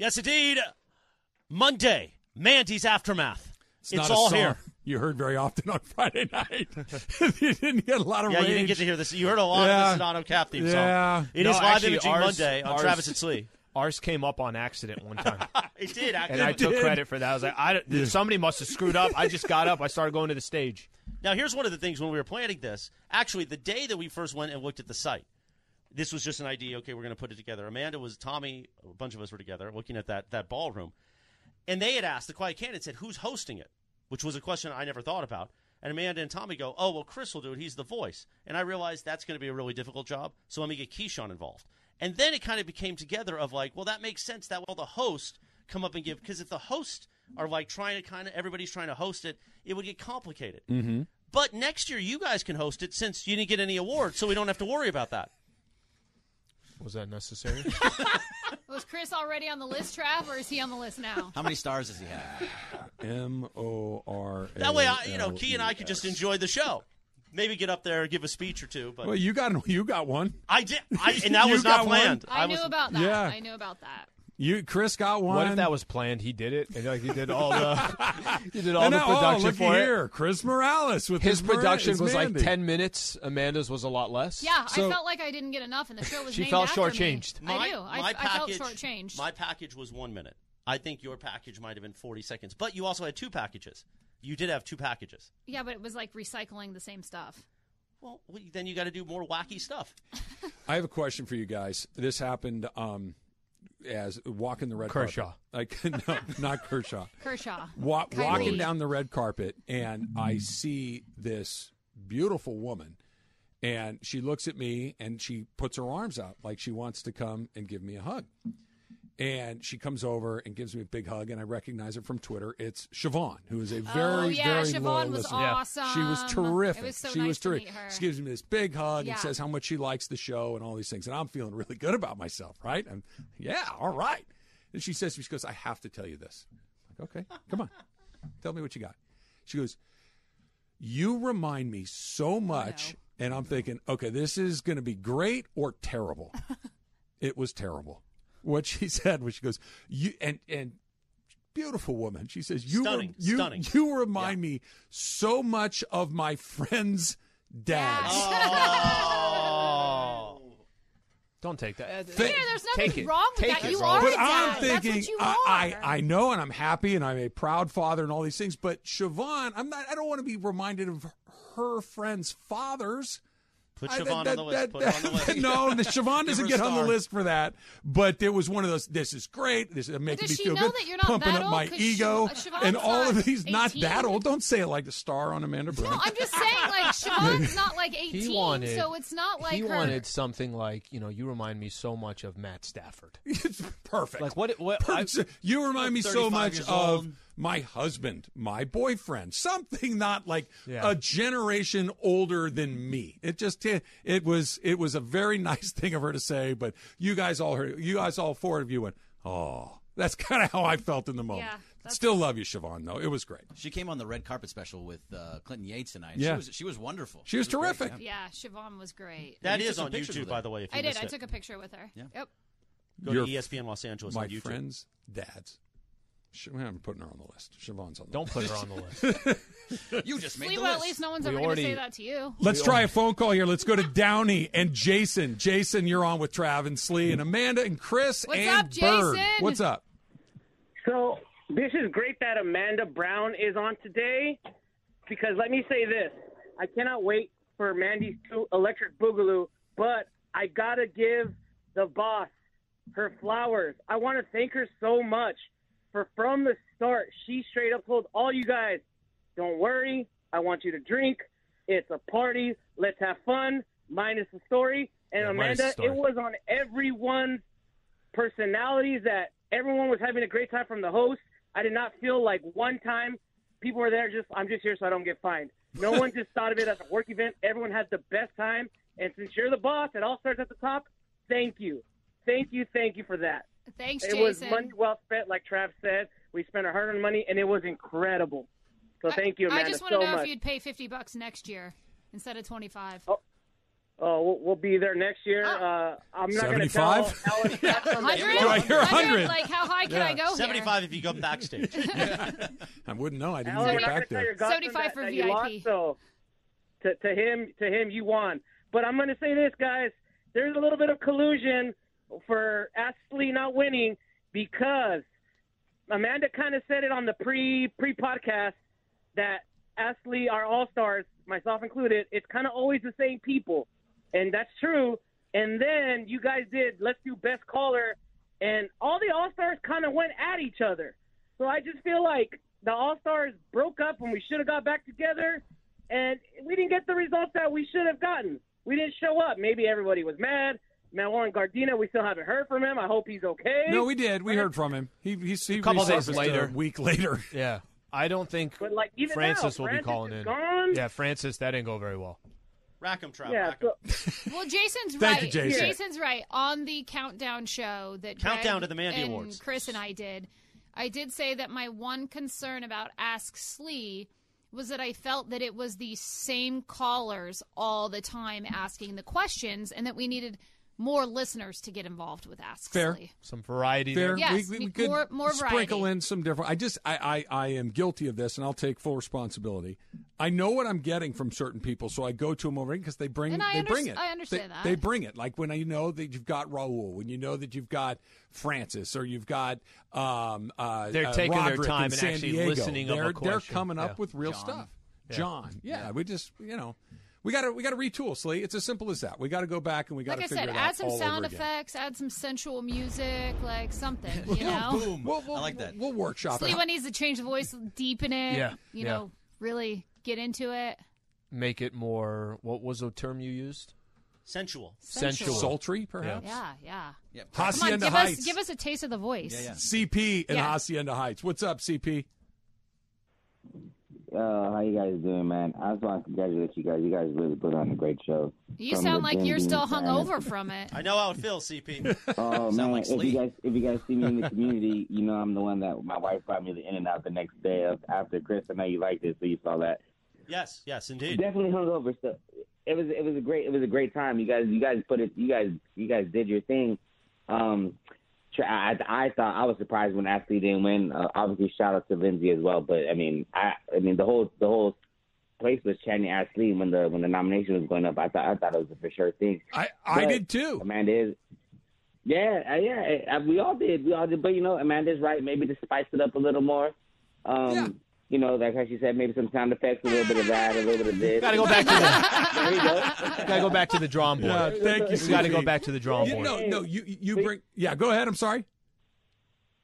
Yes, indeed. Monday, Mandy's Aftermath. It's, not a all song here. You heard very often on Friday night. you didn't get a lot of Yeah, rage. you didn't get to hear this. You heard a lot Yeah. of the Sedano Cap theme Yeah. song. It No, is live actually, imaging ours- Monday on ours- Travis and Slee. Ours came up on accident one time, It did, actually. and I took did. credit for that. I was like, I, don't- somebody must have screwed up. I just got up. I started going to the stage. Now, here's one of the things when we were planning this. Actually, the day that we first went and looked at the site, this was just an idea. Okay, we're going to put it together. Amanda was Tommy. A bunch of us were together looking at that that ballroom, and they had asked the Quiet Candidate said, "Who's hosting it?" Which was a question I never thought about. And Amanda and Tommy go, "Oh, well, Chris will do it. He's the voice." And I realized that's going to be a really difficult job. So let me get Keyshawn involved. And then it kind of became together of like, well, that makes sense. That will the host come up and give because if the host are like trying to kind of everybody's trying to host it, it would get complicated. Mm-hmm. But next year you guys can host it since you didn't get any awards, so we don't have to worry about that. Was that necessary? Was Chris already on the list, Trav, or is he on the list now? How many stars does he have? M O R. That way, I, you know, Key and I could just enjoy the show. Maybe get up there, and give a speech or two. But Well, you got you got one. I did, I, and that was not got one? planned. I, knew was, about that. Yeah. I knew about that. You Chris got one. what if that was planned? He did it, and like he did all the he did all And the now, oh, production look for it. here, Chris Morales with His Mara- production his was like ten minutes. Amanda's was a lot less. Yeah, So- I felt like I didn't get enough, and the show was She named felt after me. shortchanged. My, I do. I, my I felt package, shortchanged. My package was one minute. I think your package might have been 40 seconds. But you also had two packages. You did have two packages. yeah, but it was like recycling the same stuff. Well, well, then you got to do more wacky stuff. I have a question for you guys. This happened um, as walking the red Kershaw. carpet. Like no, not Kershaw. Kershaw. Wa- walking down the red carpet, and I see this beautiful woman, and she looks at me and she puts her arms out like she wants to come and give me a hug. And she comes over and gives me a big hug, and I recognize her from Twitter. It's Siobhan, who is a oh, very, oh, yeah, very Siobhan loyal was listener. awesome. She was terrific. It was so she nice was terrific. She gives me this big hug Yeah. and says how much she likes the show and all these things. And I'm feeling really good about myself, right? And yeah, all right. And she says, she goes, I have to tell you this. I'm like, okay, come on. Tell me what you got. She goes, You remind me so much. And I'm thinking, okay, this is going to be great or terrible. it was terrible. What she said was, she goes, You, and, and, Beautiful woman. She says, "You, Stunning, you, stunning. you remind me so much of my friends' dads." Oh. Don't take that. Uh, Th- Yeah, there's Take nothing it. wrong with Take that. it, You bro. are But a I'm thinking, That's what you I, are. I, I know, and I'm happy, and I'm a proud father, and all these things. But Siobhan, I'm not. I don't want to be reminded of her friends' fathers. Put I- Siobhan that- on the list. that- Put her on the that- list. no, the Siobhan doesn't her a get on the list for that. But it was one of those. This is great. This is making me feel good. that you're not pumping up old? my 'Cause ego, Siobhan- uh, Siobhan's and all of not these. Not that old. Don't say it like the star on Amanda Brown. No, I'm just saying, like Siobhan's not like 18, He wanted. so it's not like he her. wanted something like you know. You remind me so much of Matt Stafford. it's perfect. Like what? What? I, you remind me so much of old. My husband, my boyfriend, something not like Yeah. a generation older than me. It just it was it was a very nice thing of her to say, but you guys all heard you guys all four of you went, "Oh." That's kind of how I felt in the moment. Yeah, that's- Still love you, Siobhan, though. It was great. She came on the red carpet special with uh, Clinton Yates tonight. Yeah. She was she was wonderful. She was great, terrific. yeah. Yeah, Siobhan was great. That You took is some on YouTube, by the way. If you I did. missed I it. took a picture with her. Yeah. Yep. Go Your- to ESPN Los Angeles My on YouTube. friends' dads. Sh- I'm putting her on the list. Siobhan's on the don't list. put her on the list. You just made Lee, the well, list. at least no one's We ever going to say that to you. Let's try a phone call here. Let's go to Downey and Jason. Jason, you're on with Trav and Slee and Amanda and Chris What's and up, Bird. Jason? What's up? So this is great that Amanda Brown is on today because let me say this. I cannot wait for Mandy's two electric boogaloo, but I gotta give the boss her flowers. I want to thank her so much for from the start, she straight up told all you guys, don't worry, I want you to drink. It's a party. Let's have fun. Minus the story. And Yeah, Amanda, star. it was on everyone's personalities that everyone was having a great time from the host. I did not feel like one time people were there just I'm just here so I don't get fined. No one just thought of it as a work event. Everyone had the best time. And since you're the boss, it all starts at the top. Thank you, thank you, thank you for that. Thanks, It Jason. was money well spent, like Trav said. We spent our hard-earned money, and it was incredible. So thank you, Amanda, I just want so to know much. if you'd pay 50 bucks next year instead of 25. Oh, we'll, we'll be there next year. Oh. Uh, I'm not going to tell 75? Alan 100? Do I hear 100? Like, how high can I go here? 75 if you go backstage. I wouldn't know. I didn't Alan, get back there. 75 that- for that you VIP. lost, so to, to him, to him, you won. But I'm going to say this, guys. There's a little bit of collusion for Ashley not winning because Amanda kind of said it on the pre pre podcast that Ashley, our all stars, myself included, it's kind of always the same people, and that's true. And then you guys did let's do best caller, and all the all stars kind of went at each other. So I just feel like the all stars broke up when we should have got back together, and we didn't get the results that we should have gotten. We didn't show up. Maybe everybody was mad. Manuel Gardena, we still haven't heard from him. I hope he's okay. No, we did. We heard from him. He he, he couple days later. a week later. Yeah. I don't think But like even Francis now, will Francis be calling in. Gone. Yeah, Francis, that didn't go very well. Rack 'em, Trav. Yeah, rack 'em. so, Well, Jason's right. Thank right. you, Jason. Jason's right. On the countdown show that Countdown Greg to the Mandy and Awards. Chris and I did, I did say that my one concern about Ask Slee was that I felt that it was the same callers all the time asking the questions, and that we needed more listeners to get involved with Ask Fair. Slee. Some variety Fair. there. Yes, we, we, we- we could more- more sprinkle variety. in some different. I just I, I I am guilty of this, and I'll take full responsibility. I know what I'm getting from certain people, so I go to them over because they bring And I they underst- bring it. I understand they, that. they bring it. Like when I know that you've got Raul, when you know that you've got Francis, or you've got um uh, They're uh, taking their time and San actually Diego. listening of a They're they're coming up Yeah. with real John. stuff. John, yeah, we just you know. We got to we got to retool, Slee. It's as simple as that. We got to go back and we got Like to I figure said, it out Like I said, add some all sound over again. effects, add some sensual music, like something, you know? Boom. We'll, we'll, I like that. We'll workshop it. Slee one needs to change the voice, deepen it, Yeah, you yeah. know, really get into it. Make it more. What was the term you used? Sensual. Sensual. Sultry, perhaps. Yeah, yeah. Yeah. Come on, give Heights. us give us a taste of the voice. Yeah, yeah. CP in Yeah. Hacienda Heights. What's up, CP? Uh, how you guys doing, man? I just want to congratulate you guys. You guys really put on a great show. You From sound like Jim you're Beam still fan. hungover from it. I know how it feels, CP. Oh Sound man, like if you guys if you guys see me in the community, you know I'm the one that my wife brought me the in and out the next day of after Chris. I know you liked it, so you saw that. yes, yes, indeed. Definitely hungover. So it was it was a great it was a great time. You guys you guys put it you guys you guys did your thing. Um, tr- I, I thought I was surprised when Ashley didn't win. Uh, obviously, shout out to Lindsay as well. But I mean, I I mean the whole the whole place was chanting Ashley when the when the nomination was going up. I thought I thought it was a for sure thing. I, I But did too. Amanda is. Yeah, uh, yeah, uh, we all did. We all did. But you know, Amanda's right. Maybe to spice it up a little more. Um, Yeah. You know, like how she said, maybe some sound effects, a little bit of that, a little bit of this. Got to go back to the. There you go. Got to go back to the drawing board. Yeah, thank you. We got to go back to the drawing You, board. no, no, you you bring. Yeah, go ahead. I'm sorry.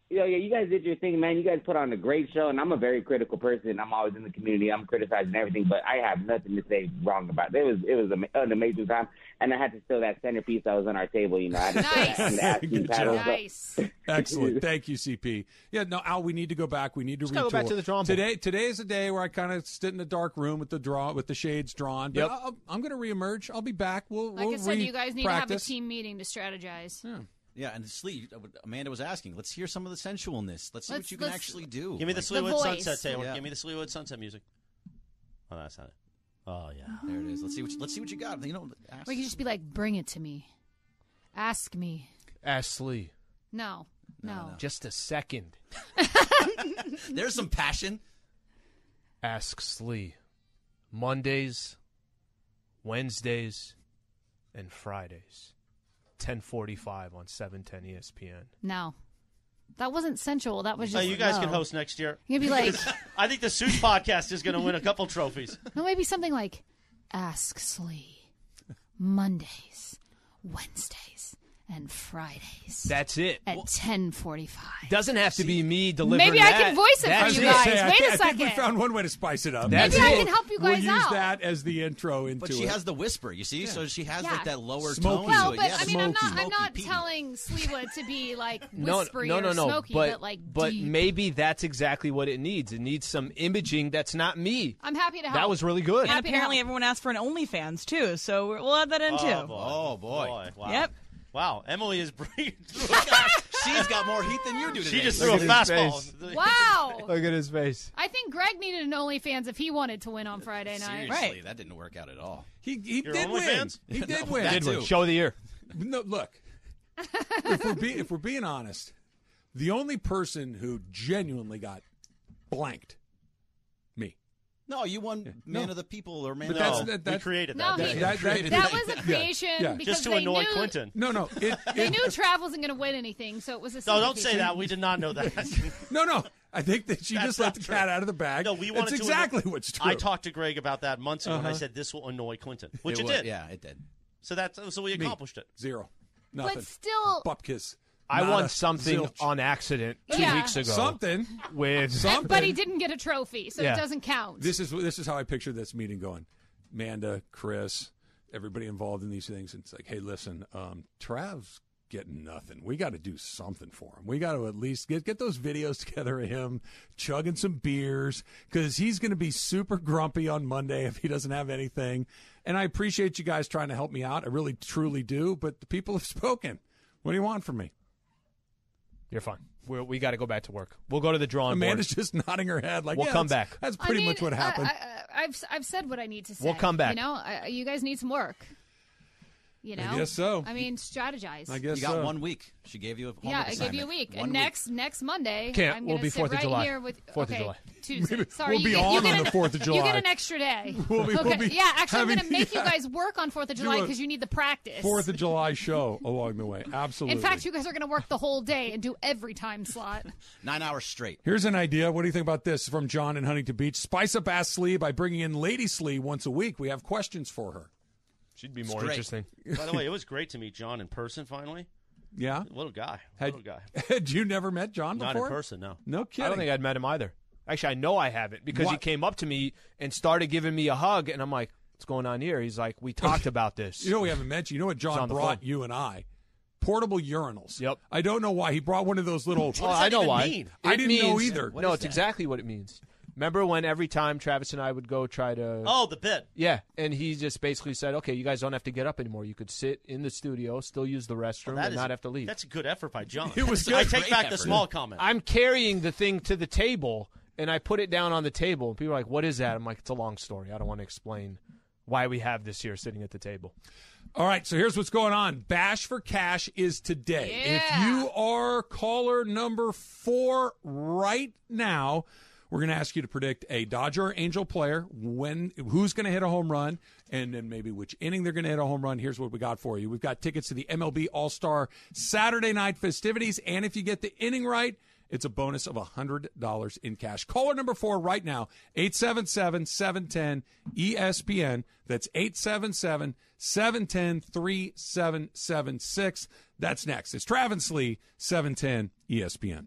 Yeah, yeah, you guys did your thing, man. You guys put on a great show, and I'm a very critical person. I'm always in the community. I'm criticizing everything, but I have nothing to say wrong about it. It was it was an amazing time, and I had to steal that centerpiece that was on our table. You know, I had to steal Nice. that from the asking Good paddle. job. So- Nice. Excellent. Thank you, CP. Yeah, no, Al, we need to go back. We need to Just gotta go back to the drawing. Today, today is a day where I kind of sit in the dark room with the draw with the shades drawn. But Yep. I'll, I'm going to reemerge. I'll be back. We'll Like we'll I said, you guys need to have a team meeting to strategize. Yeah, and Slee, uh, Amanda was asking, let's hear some of the sensualness. Let's see Let's- what you can let's- actually do. Give me the Like, Sleewood voice. Sunset, Taylor. Yeah. Give me the Sleewood Sunset music. Oh, that's not it. Oh, yeah. There it is. Let's see what you, let's see what you got. You know, ask- Or you could just be like, bring it to me. Ask me. Ashley, No. No. no. just a second. there's some passion. Ask Slee. Mondays, Wednesdays, and Fridays. 1045 on 710 ESPN. No. That wasn't sensual. That was Oh, just. you guys can host next year. You'd be like, I think the Suits podcast is going to win a couple trophies. no, maybe something like, Ask Slee. Mondays, Wednesdays, and Fridays. That's it. at 10:45. Doesn't have to be me delivering Maybe I can voice it I for you gonna guys. say, I Wait thi- a I think we found one way to spice it up. That's Maybe I can help you guys we'll guys use that as the intro into But she it. has the whisper, you see? So she has Yeah. like that lower Smoky. tone Well, to it. but yeah, I mean, I'm not. I'm not telling Sliwa to be like No, whispery no, no, or smoky, but but, like but deep. maybe that's exactly what it needs. It needs some imaging that's not me. I'm happy to help. That was really good. And apparently, everyone asked for an OnlyFans too, so we're- we'll add that in oh, too. Oh boy. Oh, boy. Yep. Wow. Emily is breathing. She's got more heat than you do today. she just Look threw a at his fastball. Wow. Look at his face. I think Greg needed an OnlyFans if he wanted to win on uh, Friday night. Seriously, Right. that didn't work out at all. he he Your did win. OnlyFans? He did No, win. that Did too. win. Show of the year. No, look. if we're being if we're being honest, the only person who genuinely got blanked, me. No, you won Man No. of the People or Man But of that's the that, we that, created No, that. he- that, that, That was a creation yeah. because just to they annoy knew Clinton. no, no, it, they knew Trav wasn't going to win anything, so it was a. No, don't say that. We did not know that. no, no. I think that she That's just let the true. cat out of the bag. no, we That's wanted to. exactly annoy- what's true. I talked to Greg about that months ago, and I Uh-huh. said this will annoy Clinton, which it, was- did. Yeah, it did. So that's so we Me. accomplished it. Zero, nothing. But still, Bupkis. I Not won a something zilch. on accident two Yeah. weeks ago. something. with Something. but he didn't get a trophy, so Yeah. it doesn't count. This is this is how I picture this meeting going. Manda, Chris, everybody involved in these things. It's like, hey, listen, um, Trav's getting nothing. We got to do something for him. We got to at least get get those videos together of him chugging some beers because he's going to be super grumpy on Monday if he doesn't have anything. And I appreciate you guys trying to help me out. I really truly do. But the people have spoken. What do you want from me? You're fine. We're, we got to go back to work. We'll go to the drawing board. Amanda's board. just nodding her head like, We'll yeah, come that's- back. That's I pretty mean, much what happened. I, I, I've I've said what I need to say. We'll come back. You know, I, you guys need some work. You know, guess so. I mean, strategize. I guess You got so. one week. She gave you a homework Yeah, I give you a week. One and next next Monday, Can't. I'm We'll gonna be sit 4th of right July. here with 4th of okay, July. Tuesday. Maybe Sorry, we'll you be get, on you on get the an, 4th of July. You get an extra day. We'll be- we'll be yeah, actually, I'm going to make yeah. you guys work on Fourth of July because you need the practice. Fourth of July show along the way. Absolutely. In fact, you guys are going to work the whole day and do every time slot. Nine hours straight. Here's an idea. What do you think about this from John in Huntington Beach? Spice up Ask Slee by bringing in Lady Slee once a week. We have questions for her. She'd be more interesting. By the way, it was great to meet John in person. Finally, Yeah? little guy, Had, little guy. had you never met John Not before? in person, no. No kidding. I don't think I'd met him either. Actually, I know I haven't because he came up to me and started giving me a hug, and I'm like, "What's going on here?" He's like, "We talked about this." you know we haven't mentioned. You know what John brought you and I? Portable urinals. Yep. I don't know why. He brought one of those little. oh, does I that know even why. mean? I It didn't know either. No, it's that? exactly what it means. Remember when every time Travis and I would go try to Oh, the bit. Yeah, and he just basically said, "Okay, you guys don't have to get up anymore. You could sit in the studio, still use the restroom, That and is- not have to leave." That's a good effort by John. It was I good. take Great back the effort. small comment. I'm carrying the thing to the table, and I put it down on the table. And people are like, "What is that?" I'm like, "It's a long story. I don't want to explain why we have this here sitting at the table." All right, so here's what's going on. Bash for Cash is today. If you are caller number four right now, we're going to ask you to predict a Dodger or Angel player, when who's going to hit a home run, and then maybe which inning they're going to hit a home run. Here's what we got for you. We've got tickets to the MLB All Star Saturday night festivities, and if you get the inning right, it's a bonus of $100 in cash. Caller number four right now, 877 710 ESPN. That's 877 710 3776. That's next. It's Travis Lee, 710 ESPN.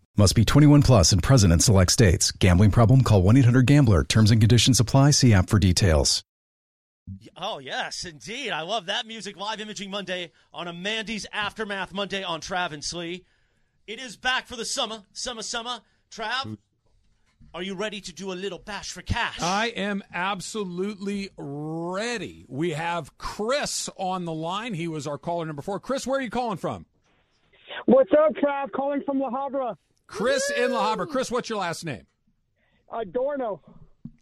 Must be 21 plus and present in select states. Gambling problem? Call 1 800 Gambler. Terms and conditions apply. See app for details. Oh, yes, indeed. I love that music. Live Imaging Monday on a Mandy's Aftermath Monday on Trav and Slee. It is back for the summer. Summer, summer. Trav, are you ready to do a little bash for cash? I am absolutely ready. We have Chris on the line. He was our caller number four. Chris, where are you calling from? What's up, Trav? Calling from La Habra. Chris in La Habra. Chris, what's your last name? Adorno.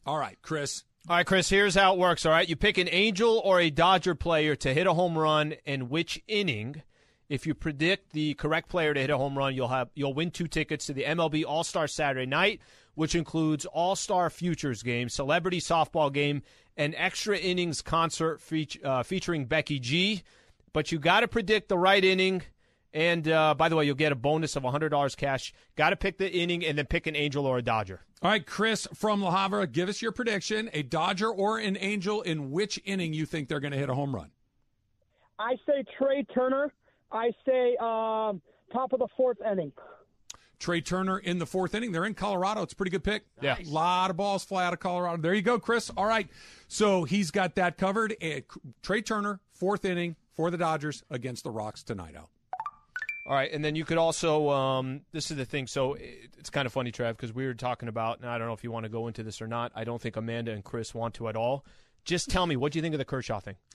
All right, Chris. All right, Chris, here's how it works. All right, you pick an Angel or a Dodger player to hit a home run and which inning. If you predict the correct player to hit a home run, you'll have you'll win two tickets to the MLB All Star Saturday Night, which includes All Star Futures game, celebrity softball game, and extra innings concert feat- uh, featuring Becky G. But you got to predict the right inning. And uh, by the way, you'll get a bonus of $100 cash. Got to pick the inning and then pick an Angel or a Dodger. All right, Chris from La Habra, give us your prediction. A Dodger or an Angel in which inning you think they're going to hit a home run? I say Trea Turner. I say um, top of the fourth inning. Trea Turner in the fourth inning. They're in Colorado. It's a pretty good pick. Yeah. A lot of balls fly out of Colorado. There you go, Chris. All right. So he's got that covered. Trea Turner, fourth inning for the Dodgers against the Rocks tonight, Al. All right, and then you could also. Um, this is the thing. So it, it's kind of funny, Trav, because we were talking about. I don't know if you want to go into this or not. I don't think Amanda and Chris want to at all. Just tell me, what do you think of the Kershaw thing?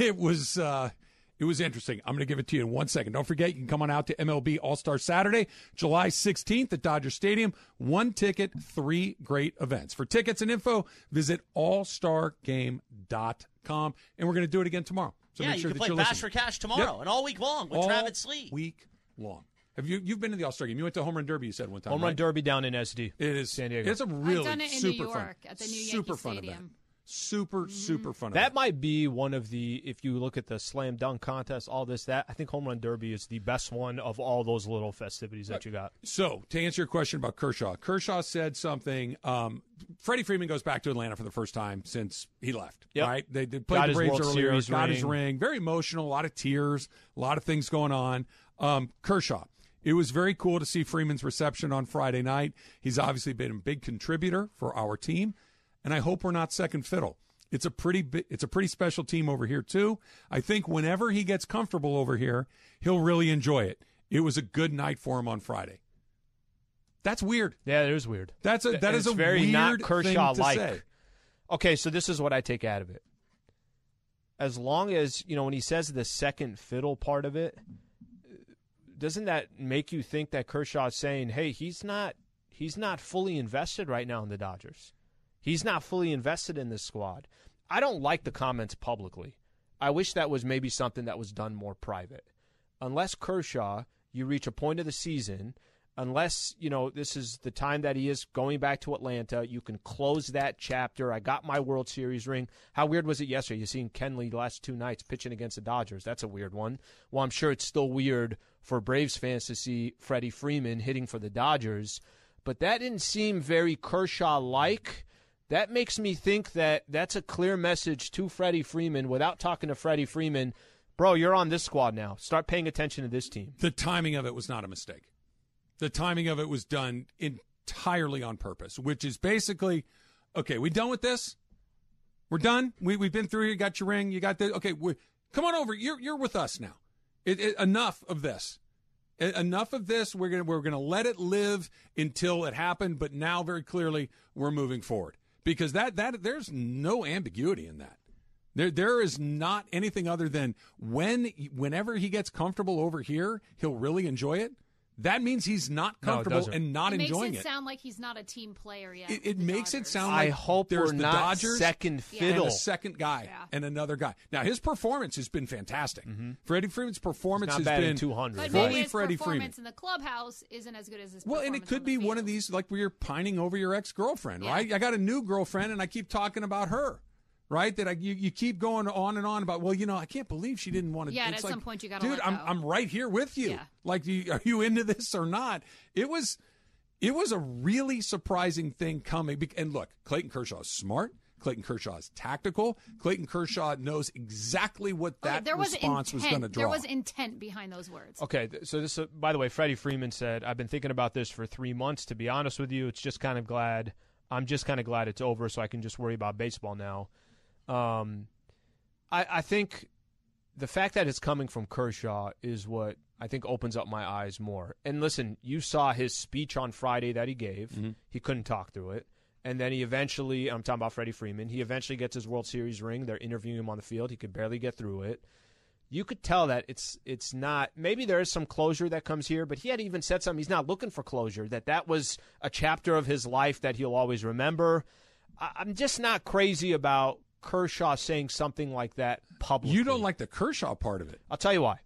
It was uh, it was interesting. I'm going to give it to you in one second. Don't forget, you can come on out to MLB All Star Saturday, July 16th at Dodger Stadium. One ticket, three great events. For tickets and info, visit allstargame.com. And we're going to do it again tomorrow. So yeah, make sure you can that play you're Bash listening. for Cash tomorrow Yep. and all week long with All Travis Slee. week long. Have you you've been to the All Star game? You went to Home Run Derby. You said one time. Home Run right? Derby down in SD. It is San Diego. It's a really done it in super New fun, York at the new super Yankee fun event. Super super fun. That event. might be one of the. If you look at the slam dunk contest, all this, that I think Home Run Derby is the best one of all those little festivities that you got. So, to answer your question about Kershaw, Kershaw said something. Um, Freddie Freeman goes back to Atlanta for the first time since he left. Yep. Right? They, they Got played the his Braves World earlier. Series got his ring. ring. Very emotional. A lot of tears. A lot of things going on. Um, Kershaw. It was very cool to see Freeman's reception on Friday night. He's obviously been a big contributor for our team, and I hope we're not second fiddle. It's a pretty it's a pretty special team over here too. I think whenever he gets comfortable over here, he'll really enjoy it. It was a good night for him on Friday. That's weird. Yeah, it is weird. That's a Th- that is a very weird not Kershaw to like. say. Okay, so this is what I take out of it. As long as you know when he says the second fiddle part of it, doesn't that make you think that Kershaw's saying, "Hey, he's not he's not fully invested right now in the Dodgers. He's not fully invested in this squad." I don't like the comments publicly. I wish that was maybe something that was done more private. Unless Kershaw, you reach a point of the season, unless, you know, this is the time that he is going back to Atlanta, you can close that chapter. I got my World Series ring. How weird was it yesterday? You seen Kenley last two nights pitching against the Dodgers. That's a weird one. Well, I'm sure it's still weird for Braves fans to see Freddie Freeman hitting for the Dodgers, but that didn't seem very Kershaw like. That makes me think that that's a clear message to Freddie Freeman without talking to Freddie Freeman. Bro, you're on this squad now. Start paying attention to this team. The timing of it was not a mistake. The timing of it was done entirely on purpose, which is basically, okay, we done with this? We're done. We we've been through. You got your ring. You got the okay. We, come on over. You're you're with us now. It, it, enough of this. Enough of this. We're gonna we're gonna let it live until it happened. But now, very clearly, we're moving forward because that that there's no ambiguity in that. There there is not anything other than when whenever he gets comfortable over here, he'll really enjoy it. That means he's not comfortable doesn't. and not it enjoying makes it. it sound like he's not a team player yet. It, it the makes it Dodgers. sound I like hope there's we're the not Dodgers second and fiddle. a second guy Yeah. and another guy. Now his performance has been fantastic. Freddie Freeman's performance Mm-hmm. Not has batting been 200. But fully maybe his Freddie Freeman. performance in the clubhouse isn't as good as his. Well, and it could on the be one of these like where you're pining over your ex girlfriend, Yeah. right? I got a new girlfriend and I keep talking about her, right? That I you, you keep going on and on about. Well, you know, I can't believe she didn't want to. Yeah, and it's at like, some point you gotta dude, let I'm. I'm right here with you. Yeah. Like, you, are you into this or not? It was, it was a really surprising thing coming. And look, Clayton Kershaw is smart. Clayton Kershaw is tactical. Clayton Kershaw knows exactly what that there was response was going to draw. There was intent behind those words. Okay, so this, uh, by the way, Freddie Freeman said, "I've been thinking about this for three months. To be honest with you, it's just kind of glad. I'm just kind of glad it's over, so I can just worry about baseball now." Um, I, I think the fact that it's coming from Kershaw is what I think opens up my eyes more. And listen, you saw his speech on Friday that he gave. He couldn't talk through it. And then he eventually, I'm talking about Freddie Freeman, he eventually gets his World Series ring. They're interviewing him on the field. He could barely get through it. You could tell that it's it's not. Maybe there is some closure that comes here, but he had even said something. He's not looking for closure. That that was a chapter of his life that he'll always remember. I'm just not crazy about Kershaw saying something like that publicly. You don't like the Kershaw part of it. I'll tell you why.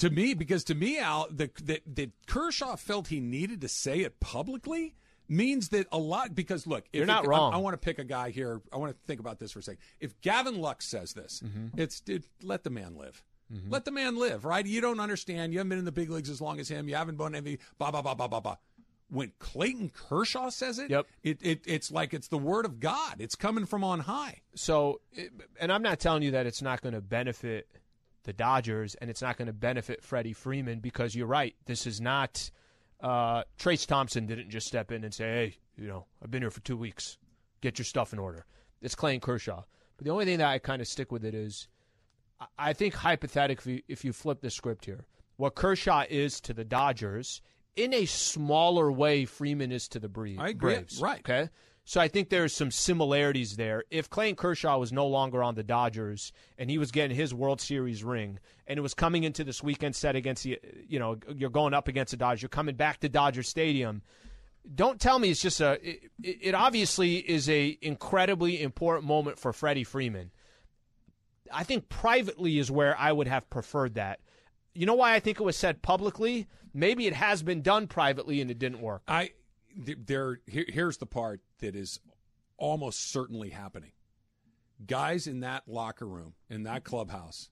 To me, because to me, Al, the, the, that Kershaw felt he needed to say it publicly means that a lot. Because look, if You're not it- wrong. I, want to pick a guy here. I want to think about this for a second. If Gavin Lux says this, Mm-hmm. it's it, let the man live. Let the man live, right? You don't understand. You haven't been in the big leagues as long as him. You haven't won any. Blah blah blah blah blah blah. When Clayton Kershaw says it, Yep. it, it it's like it's the word of God. It's coming from on high. So, and I'm not telling you that it's not going to benefit the Dodgers and it's not going to benefit Freddie Freeman because you're right. This is not uh, Trayce Thompson didn't just step in and say, "Hey, you know, I've been here for two weeks. Get your stuff in order." It's Clayton Kershaw. But the only thing that I kind of stick with it is, I- I think hypothetically, if you flip the script here, what Kershaw is to the Dodgers, in a smaller way, Freeman is to the Bree- I agree. Braves. Right. Okay. So I think there's some similarities there. If Clayton Kershaw was no longer on the Dodgers and he was getting his World Series ring and it was coming into this weekend set against the, you know, you're going up against the Dodgers, you're coming back to Dodger Stadium. Don't tell me it's just a. It, it obviously is a incredibly important moment for Freddie Freeman. I think privately is where I would have preferred that. You know why I think it was said publicly? Maybe it has been done privately and it didn't work. I th- there here, here's the part that is almost certainly happening. Guys in that locker room in that clubhouse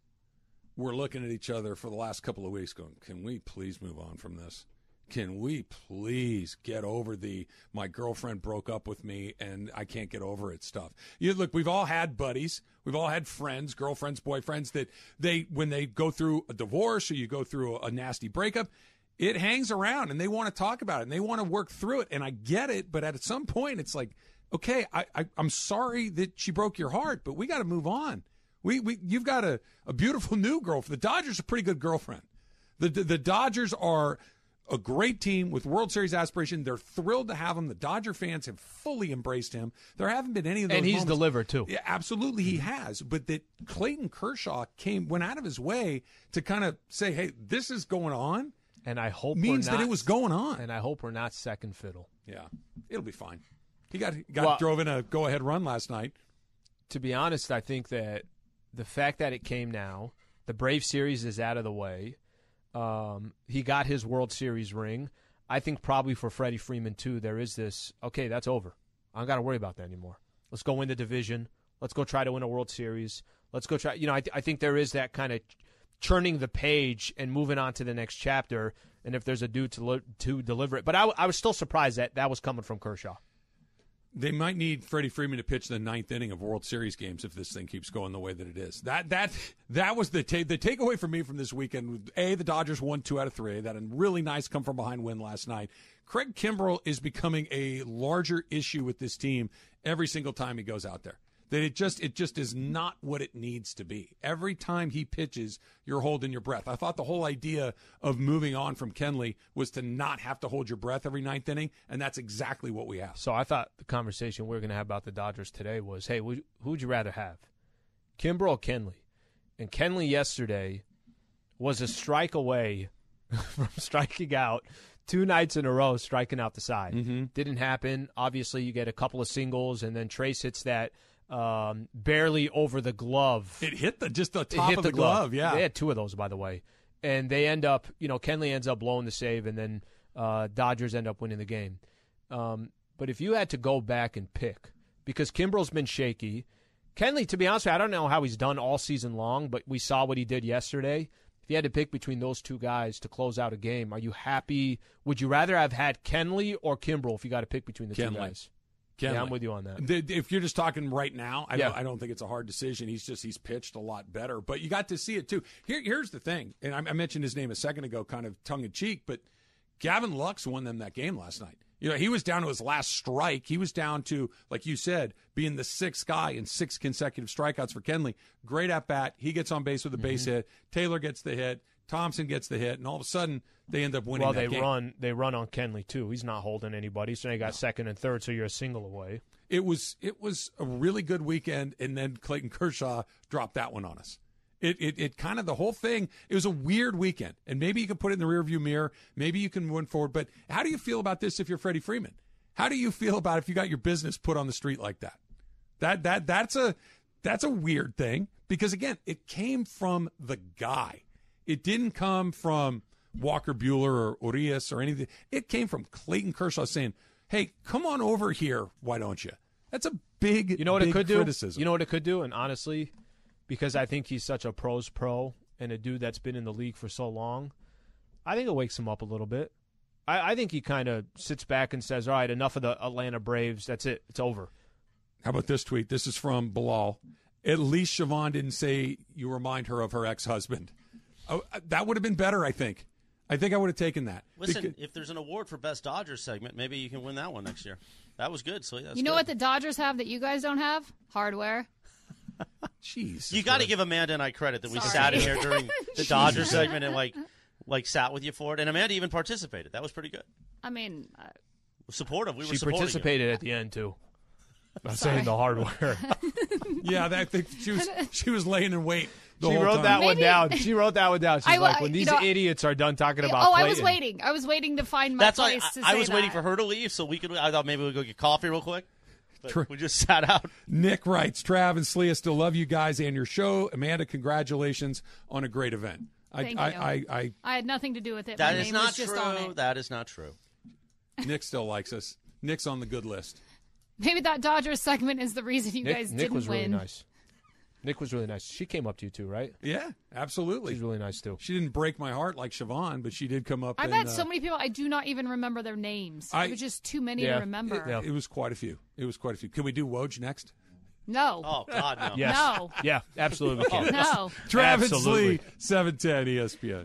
were looking at each other for the last couple of weeks going, "Can we please move on from this? Can we please get over the my girlfriend broke up with me and I can't get over it stuff?" You look, we've all had buddies, we've all had friends, girlfriends, boyfriends that they when they go through a divorce or you go through a nasty breakup, it hangs around and they want to talk about it and they want to work through it. And I get it, but at some point, it's like, okay, I, I, I'm sorry that she broke your heart, but we got to move on. We, we, you've got a, a beautiful new girlfriend. The Dodgers are a pretty good girlfriend. The, the, the Dodgers are a great team with World Series aspiration. They're thrilled to have him. The Dodger fans have fully embraced him. There haven't been any of those. And he's moments- delivered, too. Yeah, absolutely, he has. But that Clayton Kershaw came went out of his way to kind of say, "Hey, this is going on." And I hope means we're that it was going on. And I hope we're not second fiddle. Yeah, it'll be fine. He got got Well- drove in a go ahead run last night. To be honest, I think that the fact that it came now, the Brave series is out of the way. Um, he got his World Series ring. I think probably for Freddie Freeman too, there is this. Okay, that's over. I don't got to worry about that anymore. Let's go win the division. Let's go try to win a World Series. Let's go try. You know, I, th- I think there is that kind of turning the page and moving on to the next chapter. And if there's a dude to to deliver it, but I was still surprised that that was coming from Kershaw. They might need Freddie Freeman to pitch the ninth inning of World Series games if this thing keeps going the way that it is. That that that was the ta- the takeaway for me from this weekend. A, the Dodgers won two out of three. That a really nice come from behind win last night. Craig Kimbrel is becoming a larger issue with this team every single time he goes out there. That it just it just is not what it needs to be. Every time he pitches, you're holding your breath. I thought the whole idea of moving on from Kenley was to not have to hold your breath every ninth inning, and that's exactly what we have. So I thought the conversation we are going to have about the Dodgers today was, hey, who would you rather have, Kimbrel or Kenley? And Kenley yesterday was a strike away from striking out two nights in a row, striking out the side. Mm-hmm. Didn't happen. Obviously, you get a couple of singles, and then Trayce hits that um, barely over the glove. It hit the just the top of the, glove. Yeah, They had two of those, by the way. And they end up, you know, Kenley ends up blowing the save, and then uh, Dodgers end up winning the game. Um, but if you had to go back and pick, because Kimbrel's been shaky, Kenley, to be honest with you, I don't know how he's done all season long, but we saw what he did yesterday. If you had to pick between those two guys to close out a game, are you happy? Would you rather have had Kenley or Kimbrel if you got to pick between the two guys? Kenley. Yeah, I'm with you on that. The- If you're just talking right now, I, Yeah. don't, I don't think it's a hard decision. He's just he's pitched a lot better, but you got to see it too. Here, here's the thing, and I, I mentioned his name a second ago, kind of tongue in cheek, but Gavin Lux won them that game last night. You know, he was down to his last strike. He was down to, like you said, being the sixth guy in six consecutive strikeouts for Kenley. Great at bat. He gets on base with a base mm-hmm. hit. Taylor gets the hit. Thompson gets the hit, and all of a sudden they end up winning. Well, they game. run they run on Kenley too. He's not holding anybody, so they got second and third. So you're a single away. it was it was a really good weekend, and then Clayton Kershaw dropped that one on us. It, it it kind of the whole thing. It was a weird weekend, and maybe you can put it in the rearview mirror. Maybe you can move forward. But how do you feel about this if you're Freddie Freeman? How do you feel about if you got your business put on the street like that? That that that's a that's a weird thing because again, it came from the guy. It didn't come from Walker Buehler or Urias or anything. It came from Clayton Kershaw saying, "Hey, come on over here. Why don't you?" That's a big You know what big it could criticism. do? You know what it could do? And honestly, because I think he's such a pros pro and a dude that's been in the league for so long, I think it wakes him up a little bit. I, I think he kind of sits back and says, "All right, enough of the Atlanta Braves. That's it. It's over." How about this tweet? This is from Bilal. At least Siobhan didn't say you remind her of her ex husband. Oh, that would have been better, I think. I think I would have taken that. Listen, Because- if there's an award for best Dodgers segment, maybe you can win that one next year. That was good, Slee. That's you know good. what the Dodgers have that you guys don't have? Hardware. Jeez. You got to give Amanda and I credit that we sat in here during the Jeez. Dodger segment and like like sat with you for it. And Amanda even participated. That was pretty good. I mean, uh, Supportive. We were supportive. she supporting you. participated at the end too. I'm saying the hardware. yeah, that thing, she was she was laying in wait. The she wrote time. that one down. She wrote that one down. She's I like, when you these know- idiots are done talking about oh, I was waiting. I was waiting to find my That's why place I, to I say was waiting for her to leave so we could. I thought maybe we'd go get coffee real quick. But True. we just sat out. Nick writes, Trav and Slee still love you guys and your show. Amanda, congratulations on a great event. I, Thank I, you. I, I, I had nothing to do with it. That my is not just true. That is not true. Nick still likes us. Nick's on the good list. Maybe that Dodgers segment is the reason you Nick, guys Nick didn't was win. really nice. Nick was really nice. She came up to you too, right? Yeah, absolutely. She's really nice too. She didn't break my heart like Siobhan, but she did come up. I've and, had uh, so many people I do not even remember their names. I- it was just too many Yeah. to remember. It, it was quite a few. It was quite a few. Can we do Woj next? No. Oh God, no. Yes. No. Yeah, absolutely. We can. No. Travis Absolutely. Lee, 710 ESPN.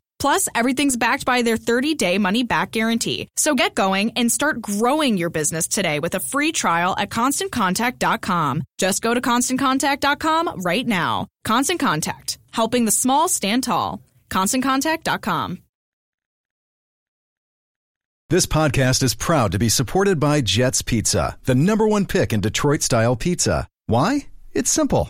Plus, everything's backed by their 30 day money back guarantee. So get going and start growing your business today with a free trial at constantcontact.com. Just go to constantcontact.com right now. Constant Contact, helping the small stand tall. ConstantContact.com. This podcast is proud to be supported by Jets Pizza, the number one pick in Detroit style pizza. Why? It's simple.